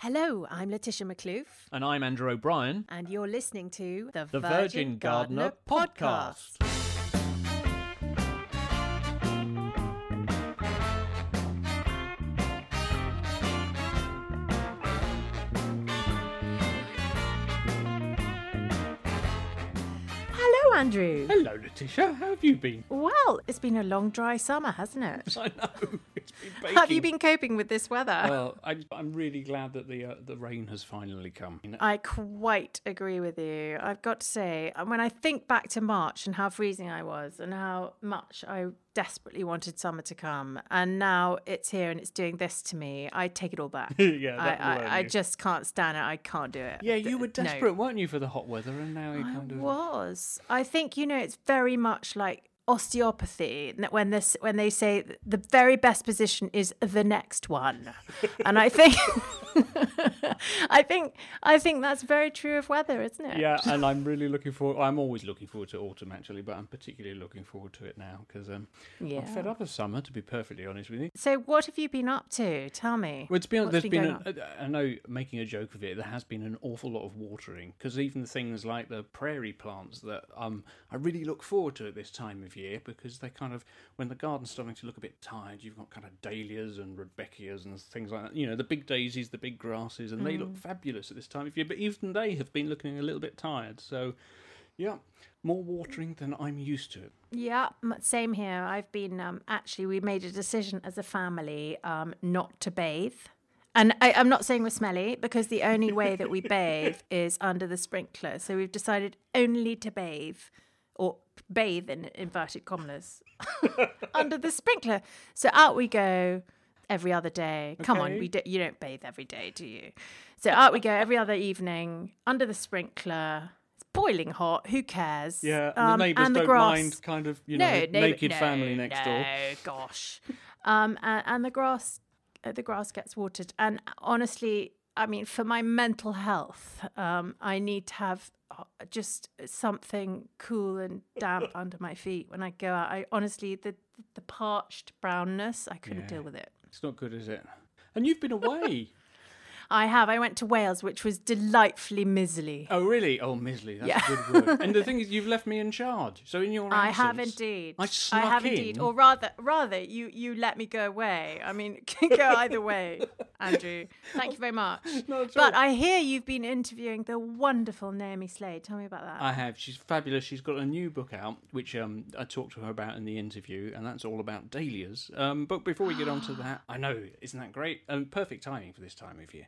Hello, I'm Laetitia Maklouf, And I'm Andrew O'Brien, and you're listening to the, the Virgin Gardener podcast. Hello, Andrew. Hello, Laetitia. How have you been? Well, it's been a long, dry summer, hasn't it? I know it's been baking. Have you been coping with this weather? Well, I, I'm really glad that the uh, the rain has finally come. You know, I quite agree with you. I've got to say, when I think back to March and how freezing I was and how much I desperately wanted summer to come, and now it's here and it's doing this to me, I take it all back. Yeah, I, that will own I, I just can't stand it. I can't do it. yeah, you were No. desperate, weren't you, for the hot weather, and now you I kind of. was. I think you know it's very much like osteopathy when this when they say the very best position is the next one, and I think I think I think that's very true of weather, isn't it? Yeah, and I'm really looking forward. I'm always looking forward to autumn, actually, but I'm particularly looking forward to it now because um, Yeah. I'm fed up of summer, to be perfectly honest with you. So what have you been up to? Tell me. Well, to be honest, What's there's been been, going a, I know, making a joke of it, there has been an awful lot of watering because even things like the prairie plants that um I really look forward to it this time of year because they kind of when the garden's starting to look a bit tired, you've got kind of dahlias and rudbeckias and things like that. You know, the big daisies, the big grasses, and they look fabulous at this time of year. But even they have been looking a little bit tired. So, yeah, more watering than I'm used to. Yeah, same here. I've been um, actually. We made a decision as a family um, not to bathe. And I, I'm not saying we're smelly because the only way that we bathe is under the sprinkler. So we've decided only to bathe or bathe in inverted commas under the sprinkler. So out we go every other day. Come on, we do, you don't bathe every day, do you? So out we go every other evening under the sprinkler. It's boiling hot. Who cares? Yeah, and Um, the neighbours don't grass- mind kind of, you know, neighbour- naked no, family next door. No, gosh. Um, and, and the grass, uh, the grass gets watered. And honestly, I mean, for my mental health, um, I need to have uh, just something cool and damp under my feet when I go out. I honestly, the the parched brownness, I couldn't Yeah. deal with it. It's not good, is it? And you've been away. I have. I went to Wales, which was delightfully miserly. Oh, really? Oh, miserly. That's Yeah. a good word. and the thing is, you've left me in charge. So in your absence, I have indeed. I snuck have in. indeed, or rather, rather, you you let me go away. I mean, can go either way, Andrew. Thank you very much. Not But all. I hear you've been interviewing the wonderful Naomi Slade. Tell me about that. I have. She's fabulous. She's got a new book out, which um, I talked to her about in the interview, and that's all about dahlias. Um, but before we get on to that, I know, isn't that great? Um, perfect timing for this time of year.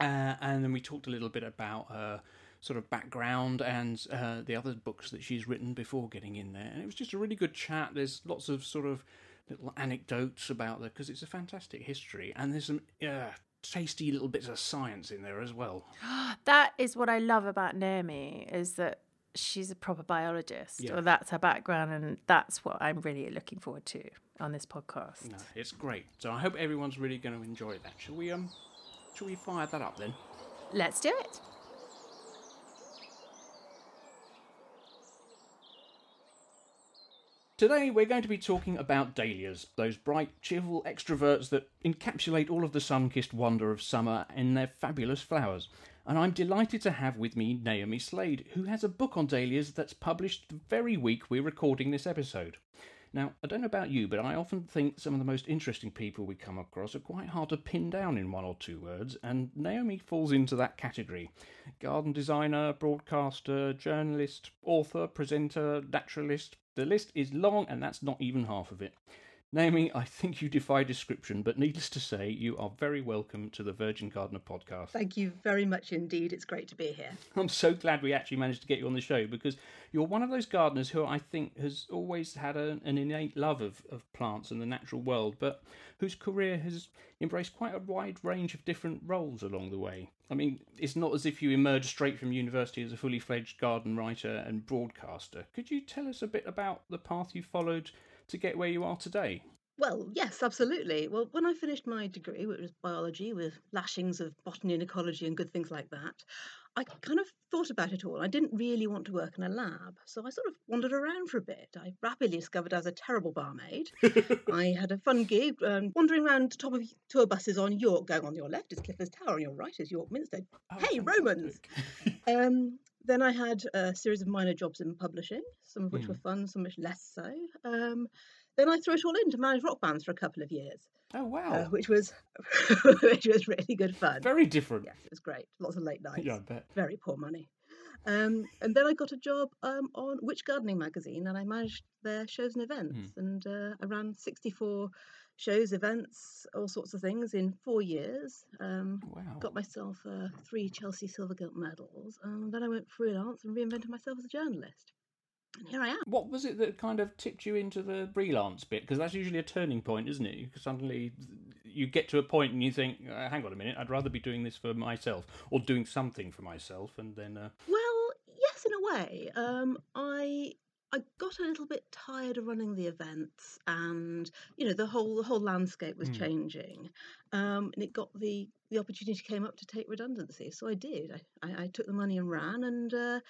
Uh, and then we talked a little bit about her sort of background and uh, the other books that she's written before getting in there. And it was just a really good chat. There's lots of sort of little anecdotes about the because it's a fantastic history, and there's some uh, tasty little bits of science in there as well. that is what I love about Naomi is that she's a proper biologist, Yeah. or that's her background, and that's what I'm really looking forward to on this podcast. No, it's great. So I hope everyone's really going to enjoy that. Shall we um, shall we fire that up then? Let's do it. Today we're going to be talking about dahlias, those bright, cheerful extroverts that encapsulate all of the sun-kissed wonder of summer in their fabulous flowers. And I'm delighted to have with me Naomi Slade, who has a book on dahlias that's published the very week we're recording this episode. Now, I don't know about you, but I often think some of the most interesting people we come across are quite hard to pin down in one or two words, and Naomi falls into that category. Garden designer, broadcaster, journalist, author, presenter, naturalist. The list is long, and that's not even half of it. Naomi, I think you defy description, but needless to say, you are very welcome to the Virgin Gardener podcast. Thank you very much indeed. It's great to be here. I'm so glad we actually managed to get you on the show because you're one of those gardeners who I think has always had a, an innate love of, of plants and the natural world, but whose career has embraced quite a wide range of different roles along the way. I mean, it's not as if you emerged straight from university as a fully fledged garden writer and broadcaster. Could you tell us a bit about the path you followed to get where you are today? Well, yes, absolutely. Well, when I finished my degree, which was biology with lashings of botany and ecology and good things like that, I kind of thought about it all. I didn't really want to work in a lab, so I sort of wandered around for a bit. I rapidly discovered I was a terrible barmaid. I had a fun gig um, wandering around the top of tour buses on York, going on your left is Clifford's Tower, on your right is York Minster. Oh, hey, Romans! um, then I had a series of minor jobs in publishing, some of which Mm. were fun, some which less so. Um, then I threw it all in to manage rock bands for a couple of years, Oh wow, uh, which was which was really good fun. very different. Yes, it was great. Lots of late nights. Yeah, I bet. Very poor money. Um, and then I got a job um, on Which Gardening magazine, and I managed their shows and events. And uh, I ran 64 shows, events, all sorts of things in four years. Um, Wow. got myself uh, three Chelsea Silver Gilt medals. And then I went freelance and reinvented myself as a journalist. And here I am. What was it that kind of tipped you into the freelance bit? Because that's usually a turning point, isn't it? Because suddenly you get to a point and you think, uh, "Hang on a minute, I'd rather be doing this for myself or doing something for myself." And then, uh, Well, yes, in a way. Um, I I got a little bit tired of running the events, and you know the whole the whole landscape was Mm. changing, um, and it got the the opportunity came up to take redundancy, so I did. I, I, I took the money and ran, and uh,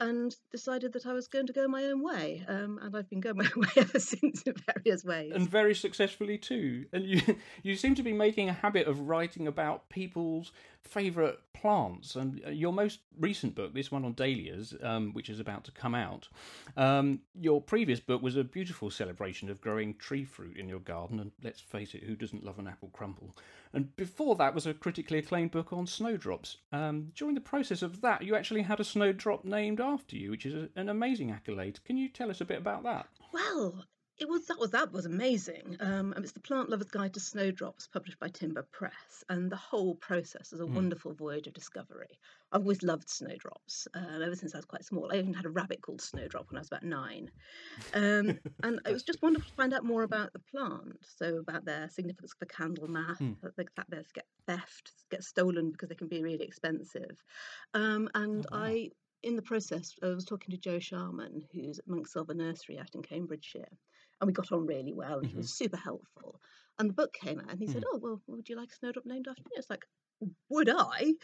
and decided that I was going to go my own way, um, and I've been going my way ever since in various ways. and very successfully too. And you you seem to be making a habit of writing about people's favourite plants. And uh, your most recent book, this one on dahlias, um, which is about to come out, um, your previous book was a beautiful celebration of growing tree fruit in your garden. And let's face it, who doesn't love an apple crumble? And before that was a critically acclaimed book on snowdrops. Um, during the process of that, you actually had a snowdrop named after you, which is a, an amazing accolade. Can you tell us a bit about that? Well, it was that was that was amazing. Um, and it's the Plant Lover's Guide to Snowdrops, published by Timber Press, and the whole process is a Mm. wonderful voyage of discovery. I've always loved snowdrops uh, ever since I was quite small. I even had a rabbit called Snowdrop when I was about nine, um, and it was just wonderful to find out more about the plant. So about their significance for Candlemas, Mm. the fact they get theft, get stolen because they can be really expensive, um, and Oh, wow. I in the process, I was talking to Joe Sharman, who's at Monksilver Nursery out in Cambridgeshire, and we got on really well, and he was super helpful. And the book came out, and he said, Mm-hmm. "Oh, well, would you like snowdrop named after me?" It's like, would I?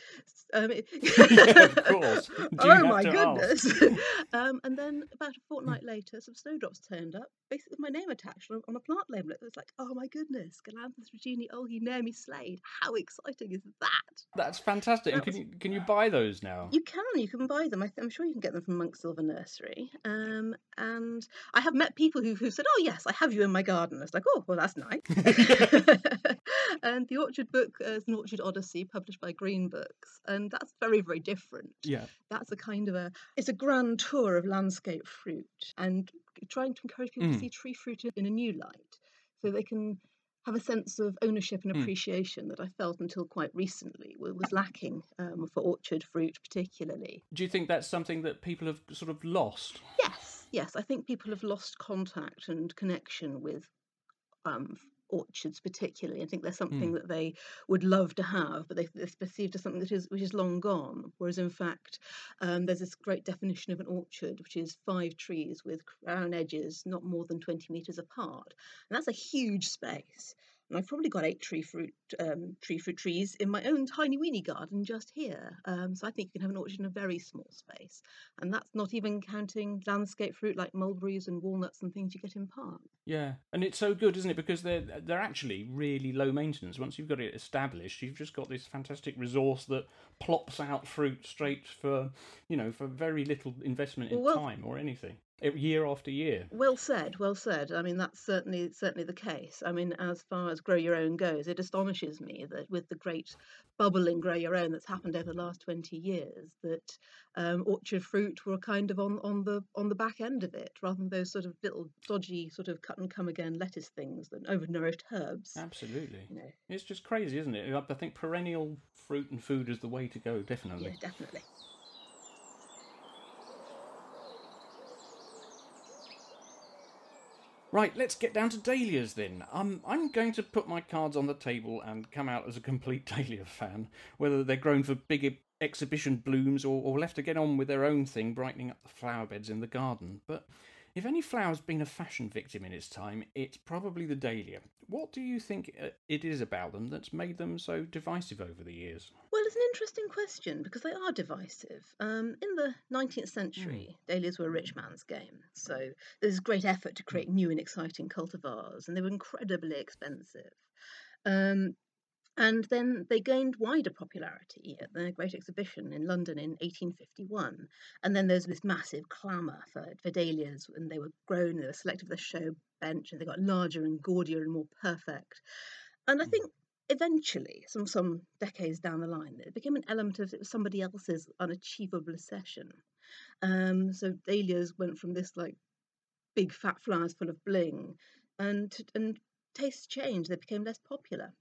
Um, it- of course. Do oh my goodness! um, and then about a fortnight later, some snowdrops turned up, basically with my name attached on, on a plant label. It was like, oh my goodness, Galanthus reginae-olgae Naomi Slade. How exciting is that? That's fantastic. Can you can you buy those now? You can, you can buy them. I th- I'm sure you can get them from Monksilver Nursery. Um, and I have met people who who said, "Oh yes, I have you in my garden." It's like, "Oh, well, that's nice." and the Orchard book is an Orchard Odyssey, published by Green Books, and that's very, very different. yeah. That's a kind of a it's a grand tour of landscape fruit and trying to encourage people Mm. to see tree fruit in a new light, so they can have a sense of ownership and Mm. appreciation that I felt until quite recently was lacking um, for orchard fruit, particularly. Do you think that's something that people have sort of lost? Yes, yes, I think people have lost contact and connection with um, orchards, particularly. I think there's something Mm. that they would love to have, but they, it's perceived as something that is which is long gone. Whereas in fact, um, there's this great definition of an orchard, which is five trees with crown edges not more than 20 meters apart, and that's a huge space. And I've probably got eight tree fruit um, tree fruit trees in my own tiny weeny garden just here. Um, so I think you can have an orchard in a very small space, and that's not even counting landscape fruit like mulberries and walnuts and things you get in parks. Yeah, and it's so good, isn't it? Because they're they're actually really low maintenance. Once you've got it established, you've just got this fantastic resource that plops out fruit straight for you know for very little investment in Well- time or anything, year after year. Well said, well said. I mean, that's certainly certainly the case. I mean, as far as grow your own goes, it astonishes me that with the great bubble in grow your own that's happened over the last twenty years, that um, orchard fruit were kind of on, on the on the back end of it, rather than those sort of little dodgy sort of cut and come again lettuce things that overnourished herbs. Absolutely, You know, it's just crazy, isn't it? I think perennial fruit and food is the way to go, definitely. yeah, definitely. Right, let's get down to dahlias then. Um, I'm going to put my cards on the table and come out as a complete dahlia fan, whether they're grown for big exhibition blooms or, or left to get on with their own thing, brightening up the flower beds in the garden. But If any flower's been a fashion victim in its time, it's probably the dahlia. What do you think uh, it is about them that's made them so divisive over the years? Well, it's an interesting question because they are divisive. Um, in the 19th century, mm. dahlias were a rich man's game. So there's great effort to create new and exciting cultivars, and they were incredibly expensive. Um, and then they gained wider popularity at the Great Exhibition in London in 1851. And then there was this massive clamour for, for dahlias, and they were grown, they were selected for the show bench, and they got larger and gaudier and more perfect. And I think eventually, some some decades down the line, it became an element of somebody else's unachievable obsession. Um, so dahlias went from this like big fat flowers full of bling, and and tastes changed. They became less popular.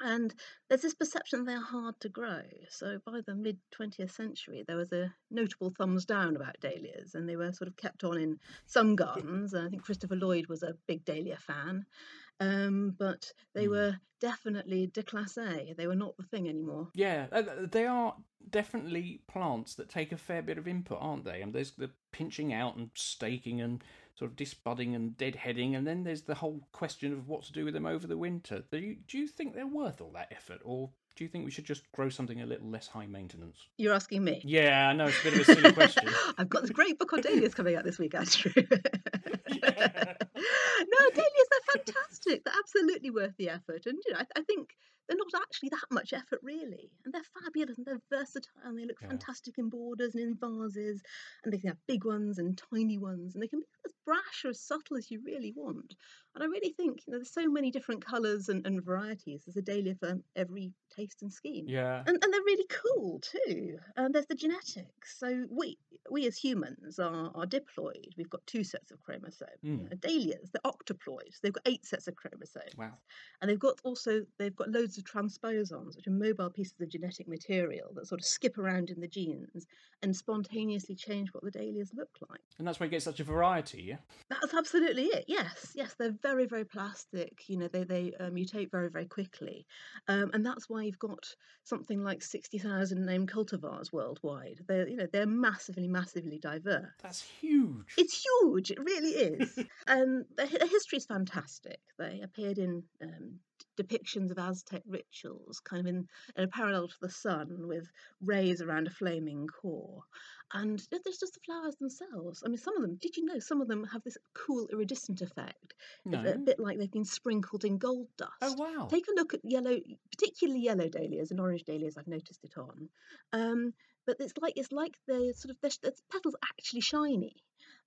And there's this perception they're hard to grow. So by the mid 20th century, there was a notable thumbs down about dahlias, and they were sort of kept on in some gardens. And I think Christopher Lloyd was a big dahlia fan, um, but they mm. were definitely déclassé. They were not the thing anymore. Yeah, uh, they are definitely plants that take a fair bit of input, aren't they? And there's the pinching out and staking and sort of disbudding and deadheading, and then there's the whole question of what to do with them over the winter. Do you, do you think they're worth all that effort, or do you think we should just grow something a little less high maintenance? You're asking me? Yeah, I know it's a bit of a silly question. I've got this great book on dahlias coming out this week, Andrew. yeah. no, dahlias, they're fantastic. They're absolutely worth the effort. And, you know, I, I think they're not actually that much effort really and they're fabulous and they're versatile and they look yeah. fantastic in borders and in vases and they can have big ones and tiny ones and they can be as brash or as subtle as you really want and i really think you know there's so many different colors and, and varieties there's a dahlia for every taste and scheme yeah and, and they're really cool too and there's the genetics so we we as humans are, are diploid we've got two sets of chromosomes mm. dahlias they're octoploids they've got eight sets of chromosomes wow and they've got also they've got loads of transposons, which are mobile pieces of genetic material that sort of skip around in the genes and spontaneously change what the dahlias look like. And that's why you get such a variety, yeah? That's absolutely it. Yes, yes, they're very, very plastic. You know, they they uh, mutate very, very quickly, um, and that's why you've got something like sixty thousand named cultivars worldwide. They're you know they're massively, massively diverse. That's huge. It's huge. It really is. and the, the history is fantastic. They appeared in um, depictions of Aztec rituals, kind of in, in a parallel to the sun, with rays around a flaming core. And there's just the flowers themselves. I mean, some of them, did you know, some of them have this cool iridescent effect, no. a, bit like they've been sprinkled in gold dust. Oh, wow. Take a look at yellow, particularly yellow dahlias and orange dahlias, I've noticed it on. Um, but it's like it's like the sort of the petals actually shiny.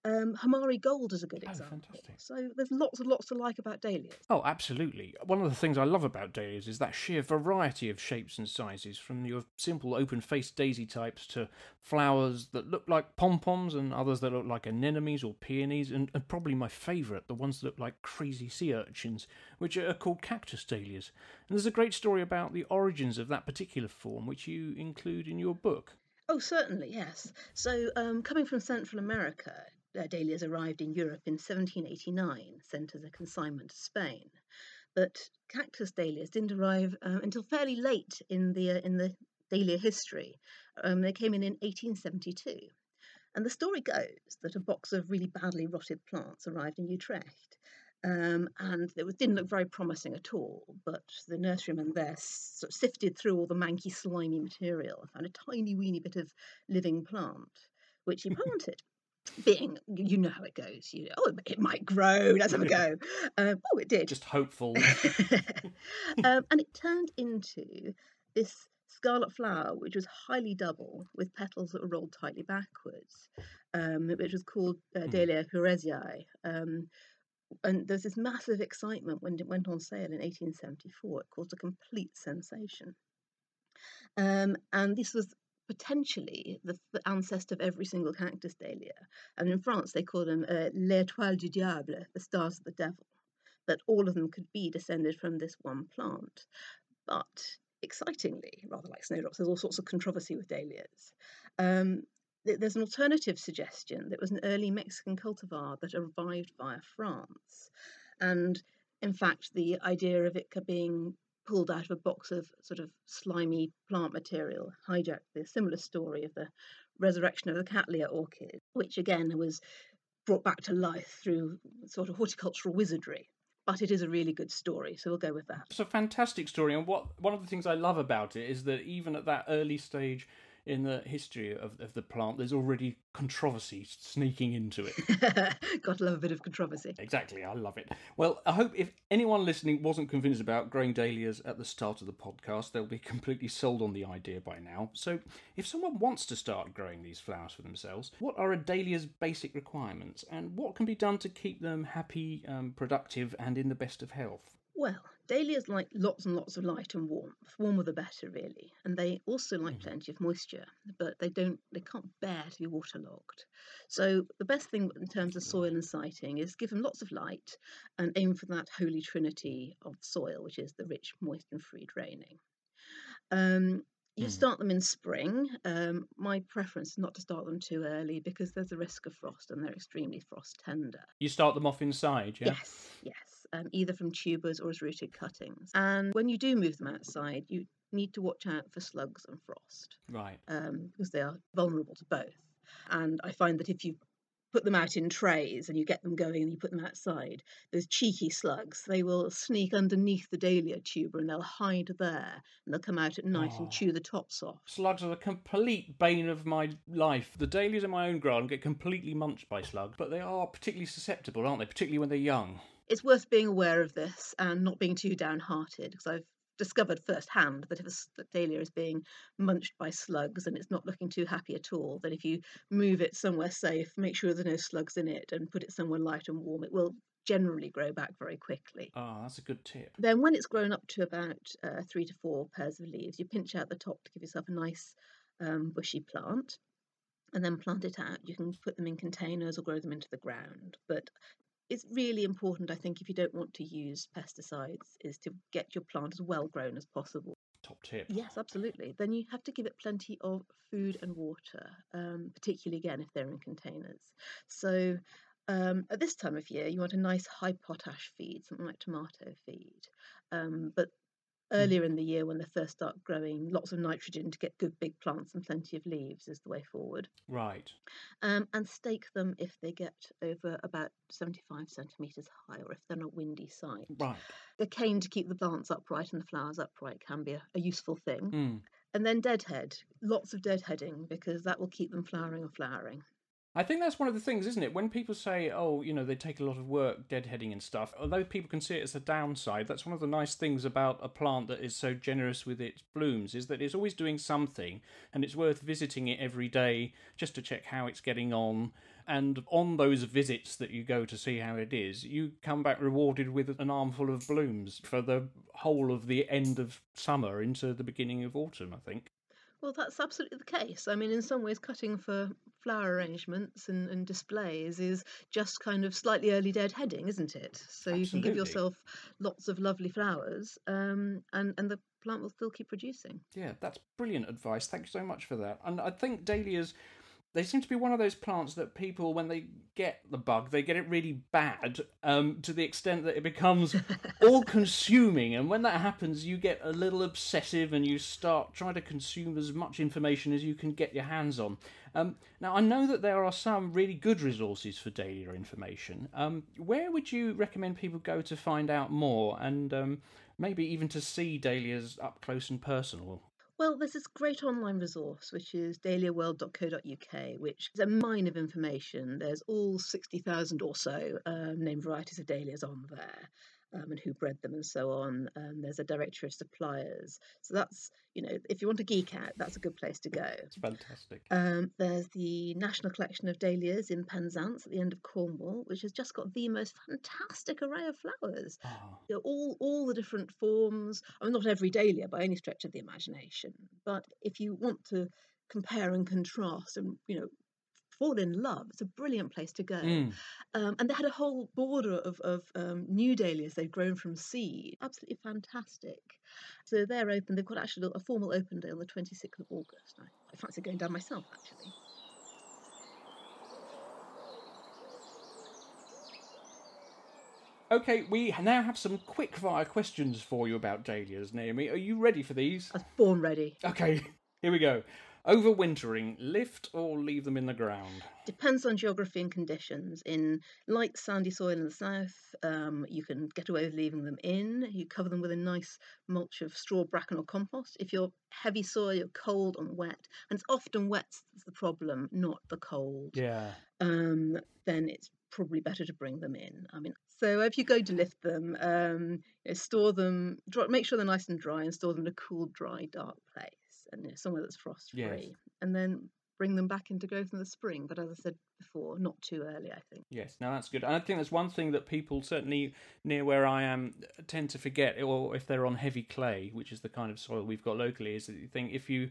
Um, Hamari Gold is a good oh, example. Fantastic. So there's lots and lots to like about dahlias. Oh, absolutely. One of the things I love about dahlias is that sheer variety of shapes and sizes, from your simple open-faced daisy types to flowers that look like pom-poms and others that look like anemones or peonies, and, and probably my favourite, the ones that look like crazy sea urchins, which are called cactus dahlias. And there's a great story about the origins of that particular form, which you include in your book. Oh, certainly, yes. So, um, coming from Central America, uh, dahlias arrived in Europe in 1789, sent as a consignment to Spain. But cactus dahlias didn't arrive uh, until fairly late in the uh, in the dahlia history. Um, they came in in 1872. And the story goes that a box of really badly rotted plants arrived in Utrecht. Um, and it was, didn't look very promising at all. But the nurseryman there sort of sifted through all the manky, slimy material and found a tiny, weeny bit of living plant, which he planted being you know how it goes you know oh it might grow let's have a go. Um, oh it did. Just hopeful. Um, and it turned into this scarlet flower which was highly double with petals that were rolled tightly backwards um, which was called uh, hmm. Dahlia herreriae um, and there's this massive excitement when it went on sale in 1874 it caused a complete sensation. Um, and this was potentially the, the, ancestor of every single cactus dahlia. And in France, they call them uh, l'étoile du diable, the stars of the devil. That all of them could be descended from this one plant. But excitingly, rather like snowdrops, there's all sorts of controversy with dahlias. Um, there's an alternative suggestion that was an early Mexican cultivar that arrived via France. And in fact, the idea of it being pulled out of a box of sort of slimy plant material, hijacked the similar story of the resurrection of the Cattleya orchid, which again was brought back to life through sort of horticultural wizardry. But it is a really good story, so we'll go with that. It's a fantastic story, and what one of the things I love about it is that even at that early stage in the history of, of the plant, there's already controversy sneaking into it. Got to love a bit of controversy. Exactly, I love it. Well, I hope if anyone listening wasn't convinced about growing dahlias at the start of the podcast, they'll be completely sold on the idea by now. So, if someone wants to start growing these flowers for themselves, what are a dahlia's basic requirements, and what can be done to keep them happy, um, productive, and in the best of health? Well, dahlias like lots and lots of light and warmth. Warmer the better, really. And they also like Mhm. plenty of moisture, but they don't. They can't bear to be waterlogged. So the best thing in terms of soil and siting is give them lots of light and aim for that holy trinity of soil, which is the rich, moist, and free draining. Um, you Mm. start them in spring. Um, my preference is not to start them too early because there's a risk of frost and they're extremely frost tender. You start them off inside, yeah? Yes, yes, um, either from tubers or as rooted cuttings. And when you do move them outside, you need to watch out for slugs and frost Right. um, because they are vulnerable to both. And I find that if you put them out in trays and you get them going and you put them outside, those cheeky slugs, they will sneak underneath the dahlia tuber and they'll hide there and they'll come out at night Oh. and chew the tops off. Slugs are the complete bane of my life. The dahlias in my own garden get completely munched by slugs, but they are particularly susceptible, aren't they? Particularly when they're young. It's worth being aware of this and not being too downhearted because I've discovered firsthand that if a dahlia is being munched by slugs and it's not looking too happy at all, then if you move it somewhere safe, make sure there's no slugs in it, and put it somewhere light and warm, it will generally grow back very quickly. Ah, that's a good tip. Then, when it's grown up to about uh, three to four pairs of leaves, you pinch out the top to give yourself a nice um, bushy plant and then plant it out. You can put them in containers or grow them into the ground. But it's really important, I think, if you don't want to use pesticides, is to get your plant as well grown as possible. Top tip. Yes, absolutely. Then you have to give it plenty of food and water, um, particularly again if they're in containers. So um, at this time of year, you want a nice high potash feed, something like tomato feed. Um, but earlier in the year, when they first start growing, lots of nitrogen to get good big plants and plenty of leaves is the way forward. Right. Um, and stake them if they get over about 75 centimetres high or if they're not windy side. Right. The cane to keep the plants upright and the flowers upright can be a, a useful thing. Mm. And then deadhead, lots of deadheading because that will keep them flowering or flowering. I think that's one of the things, isn't it? When people say, oh, you know, they take a lot of work deadheading and stuff, although people can see it as a downside, that's one of the nice things about a plant that is so generous with its blooms, is that it's always doing something and it's worth visiting it every day just to check how it's getting on. And on those visits that you go to see how it is, you come back rewarded with an armful of blooms for the whole of the end of summer into the beginning of autumn, I think. Well, that's absolutely the case. I mean, in some ways, cutting for flower arrangements and, and displays is just kind of slightly early deadheading, isn't it? So you can give yourself lots of lovely flowers um, and, and the plant will still keep producing. Yeah, that's brilliant advice. Thank you so much for that. And I think dahlias, they seem to be one of those plants that people, when they get the bug, they get it really bad um, to the extent that it becomes all consuming. And when that happens, you get a little obsessive and you start trying to consume as much information as you can get your hands on. Um, now, I know that there are some really good resources for dahlia information. Um, where would you recommend people go to find out more and um, maybe even to see dahlias up close and personal? Well, there's this great online resource which is dahliaworld.co.uk, which is a mine of information. There's all 60,000 or so um, named varieties of dahlias on there. Um, and who bred them and so on. Um, there's a directory of suppliers. So that's, you know, if you want to geek out, that's a good place to go. It's fantastic. Um, there's the National Collection of Dahlias in Penzance at the end of Cornwall, which has just got the most fantastic array of flowers Ah, you know, all all the different forms. I mean, not every dahlia by any stretch of the imagination, but if you want to compare and contrast and you know fall in love, it's a brilliant place to go. mm. Um, and they had a whole border of of um, new dahlias they've grown from seed, absolutely fantastic. So they're open. They've got actually a formal open day on the twenty sixth of August. I, I fancy going down myself actually. Okay, we now have some quick fire questions for you about dahlias, Naomi. Are you ready for these? I was born ready. Okay, here we go. Overwintering, lift or leave them in the ground? Depends on geography and conditions. In light sandy soil in the south, um, you can get away with leaving them in. You cover them with a nice mulch of straw, bracken, or compost. If you're heavy soil, you're cold and wet, and it's often wet that's the problem, not the cold. Yeah. Um, then it's probably better to bring them in. I mean, so if you go to lift them, um, you know, store them, dry, make sure they're nice and dry, and store them in a cool, dry, dark place, and you know, somewhere that's frost free, Yes. and then bring them back into growth in the spring. But as I said before, not too early, I think. Yes, now that's good. And I think that's one thing that people, certainly near where I am, uh, tend to forget, or if they're on heavy clay, which is the kind of soil we've got locally, is that you think if you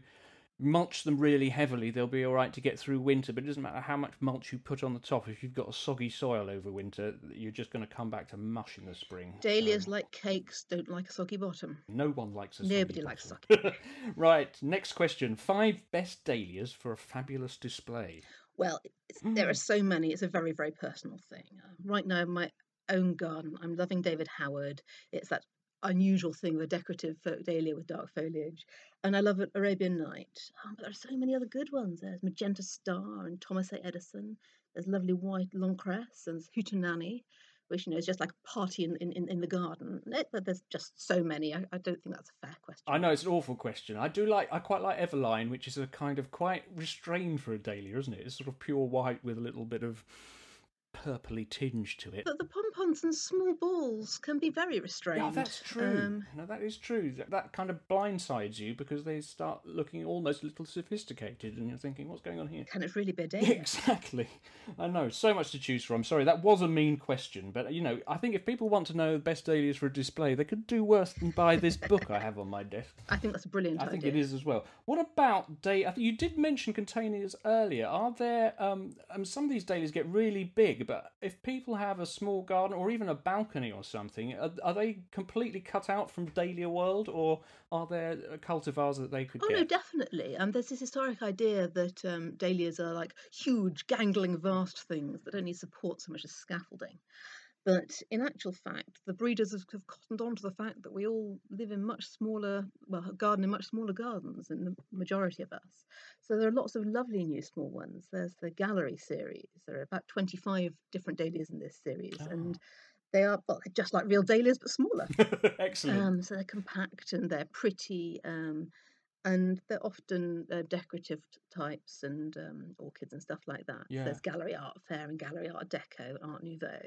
mulch them really heavily, they'll be all right to get through winter. But it doesn't matter how much mulch you put on the top. If you've got a soggy soil over winter, you're just going to come back to mush in the spring. Dahlias, So like cakes, don't like a soggy bottom. no one likes a Nobody soggy likes bottom. right, next question. Five best dahlias for a fabulous display. Well, it's, there Mm. are so many. It's a very, very personal thing. Uh, right now, in my own garden, I'm loving David Howard. It's that unusual thing, of a decorative folk dahlia with dark foliage. And I love Arabian Night. Oh, but there are so many other good ones. There's Magenta Star and Thomas A. Edison. There's lovely white long cress and Hootenanny, which you know is just like a party in, in, in the garden. Eh, But there's just so many. I, I don't think that's a fair question. I know it's an awful question. I do like. I quite like Eveline, which is a kind of quite restrained for a dahlia, isn't it? It's sort of pure white with a little bit of purpley tinge to it. But the pompons and small balls can be very restrained. Yeah, that's true. Um, no, that is true. That, that kind of blindsides you because they start looking almost a little sophisticated, and you're thinking, "What's going on here?" can it really be a? Exactly. I know. So much to choose from. Sorry, that was a mean question, but you know, I think if people want to know the best dahlias for a display, they could do worse than buy this book I have on my desk. I think that's a brilliant I idea. think it is as well. What about day? I think you did mention containers earlier. Are there um, um some of these dahlias get really big, but if people have a small garden or even a balcony or something, are, are they completely cut out from dahlia world, or are there cultivars that they could Oh get? no, definitely. Um, there's this historic idea that um, dahlias are like huge, gangling, vast things that only support so much as scaffolding. But in actual fact, the breeders have, have cottoned on to the fact that we all live in much smaller, well, garden in much smaller gardens than the majority of us. So there are lots of lovely new small ones. There's the gallery series. There are about 25 different dahlias in this series, and they are well, just like real dahlias but smaller. Excellent. Um, so they're compact and they're pretty, um, and they're often uh, decorative types and um, orchids and stuff like that. Yeah. There's Gallery Art Fair and Gallery Art Deco, Art Nouveau.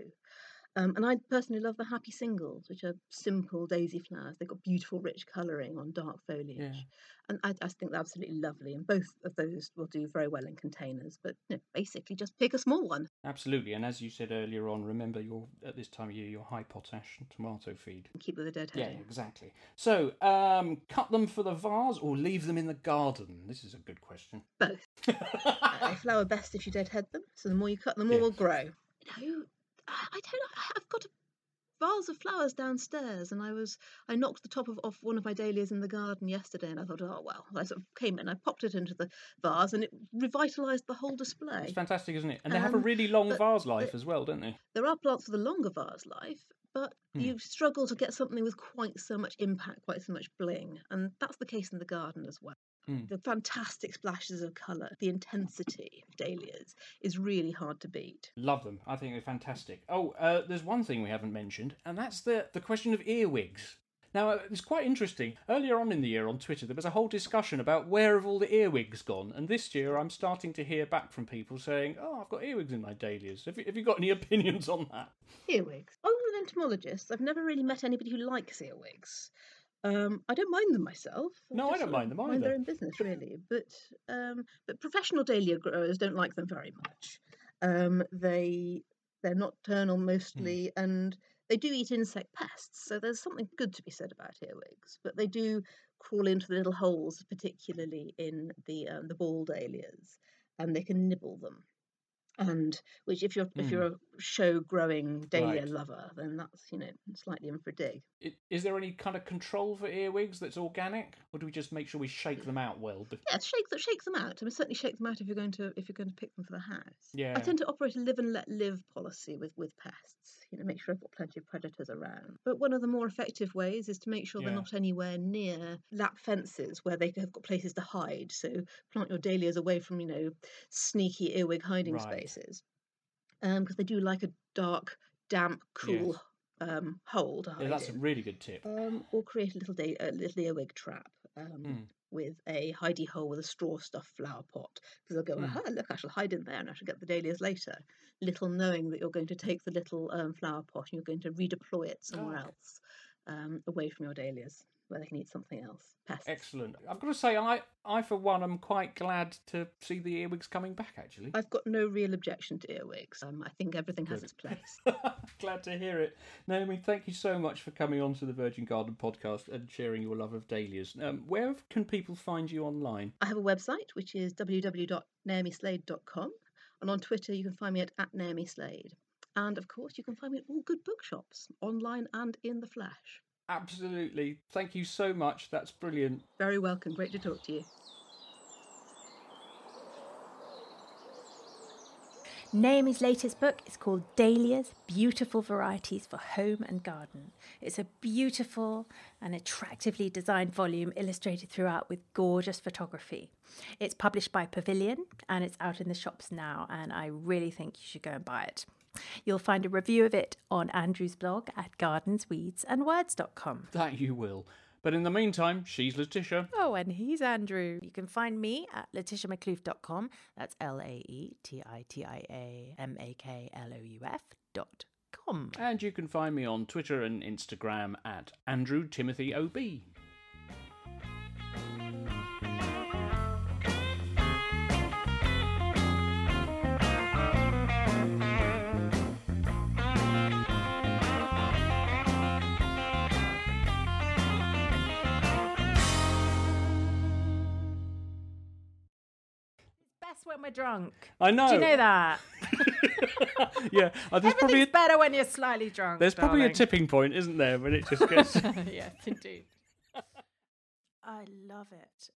Um, and I personally love the happy singles, which are simple daisy flowers. They've got beautiful, rich colouring on dark foliage, and I, I think they're absolutely lovely. And both of those will do very well in containers. But you know, basically, just pick a small one. Absolutely, and as you said earlier on, remember your at this time of year your high potash tomato feed. and keep with the dead Yeah, exactly. So, um, cut them for the vase or leave them in the garden? This is a good question. Both. Uh, they flower best if you deadhead them. So the more you cut, them, the more Yeah. will grow. You know, I I don't know. I've got a vase of flowers downstairs, and I was I knocked the top of off one of my dahlias in the garden yesterday, and I thought, oh well. I sort of came in, I popped it into the vase, and it revitalised the whole display. It's fantastic, isn't it? And they have a Um, really long vase life the- as well, don't they? There are plants with a longer vase life, but Hmm. you struggle to get something with quite so much impact, quite so much bling, and that's the case in the garden as well. Hmm. The fantastic splashes of colour, the intensity of dahlias is really hard to beat. Love them. I think they're fantastic. Oh, uh, there's one thing we haven't mentioned, and that's the the question of earwigs. Now, uh, it's quite interesting. Earlier on in the year on Twitter, there was a whole discussion about where have all the earwigs gone. And this year, I'm starting to hear back from people saying, "Oh, I've got earwigs in my dahlias." Have you, have you got any opinions on that? Earwigs. Other than entomologists, I've never really met anybody who likes earwigs. Um, I don't mind them myself. No, I don't mind them either. Mind their own business, really. But um, but professional dahlia growers don't like them very much. Um, they they're nocturnal Hmm. mostly, and they do eat insect pests. So there's something good to be said about earwigs. But they do crawl into the little holes, particularly in the um, the ball dahlias, and they can nibble them. And which, if you're if Hmm. you're a show growing dahlia Right. lover, then that's you know slightly in for a dig. Is there any kind of control for earwigs that's organic, or do we just make sure we shake them out well? Yeah, shake them, shake them out. I mean, certainly shake them out if you're going to if you're going to pick them for the house. Yeah. I tend to operate a live and let live policy with with pests. You know, make sure I've got plenty of predators around. But one of the more effective ways is to make sure they're not anywhere near lap fences where they have got places to hide. So plant your dahlias away from you know sneaky earwig hiding Right. spaces, because they do like a dark, damp, cool um, hole to hide Yeah, that's a really good tip. um, or create a little day, a little earwig trap um, Mm. with a hidey hole with a straw stuffed flower pot. Because they'll go, Mm. aha, look, I shall hide in there and I shall get the dahlias later. Little knowing that you're going to take the little um, flower pot and you're going to redeploy it somewhere Oh. else, um, away from your dahlias, where they can eat something else. Pests. Excellent. I've got to say, I, I for one, am quite glad to see the earwigs coming back. Actually, I've got no real objection to earwigs. Um, I think everything has its place. glad to hear it. Naomi, thank you so much for coming on to the Virgin Garden podcast and sharing your love of dahlias. Um, where can people find you online? I have a website which is www.naomislade.com, and on Twitter you can find me at, at Naomi Slade. And of course, you can find me at all good bookshops, online and in the flesh. Absolutely. Thank you so much. That's brilliant. Very welcome. Great to talk to you. Naomi's latest book is called Dahlias Beautiful Varieties for Home and Garden. It's a beautiful and attractively designed volume illustrated throughout with gorgeous photography. It's published by Pavilion and it's out in the shops now, and I really think you should go and buy it. You'll find a review of it on Andrew's blog at gardensweedsandwords.com. That you will. But in the meantime, she's Laetitia. Oh, and he's Andrew. You can find me at laetitiamaklouf.com. That's L A E T I T I A M A K L O U F dot com. And you can find me on Twitter and Instagram at Andrew Timothy OB. When we're drunk. I know. Do you know that? yeah, uh, there's probably a, better when you're slightly drunk. there's probably a tipping point, isn't there, when it just gets. yes, indeed. I love it.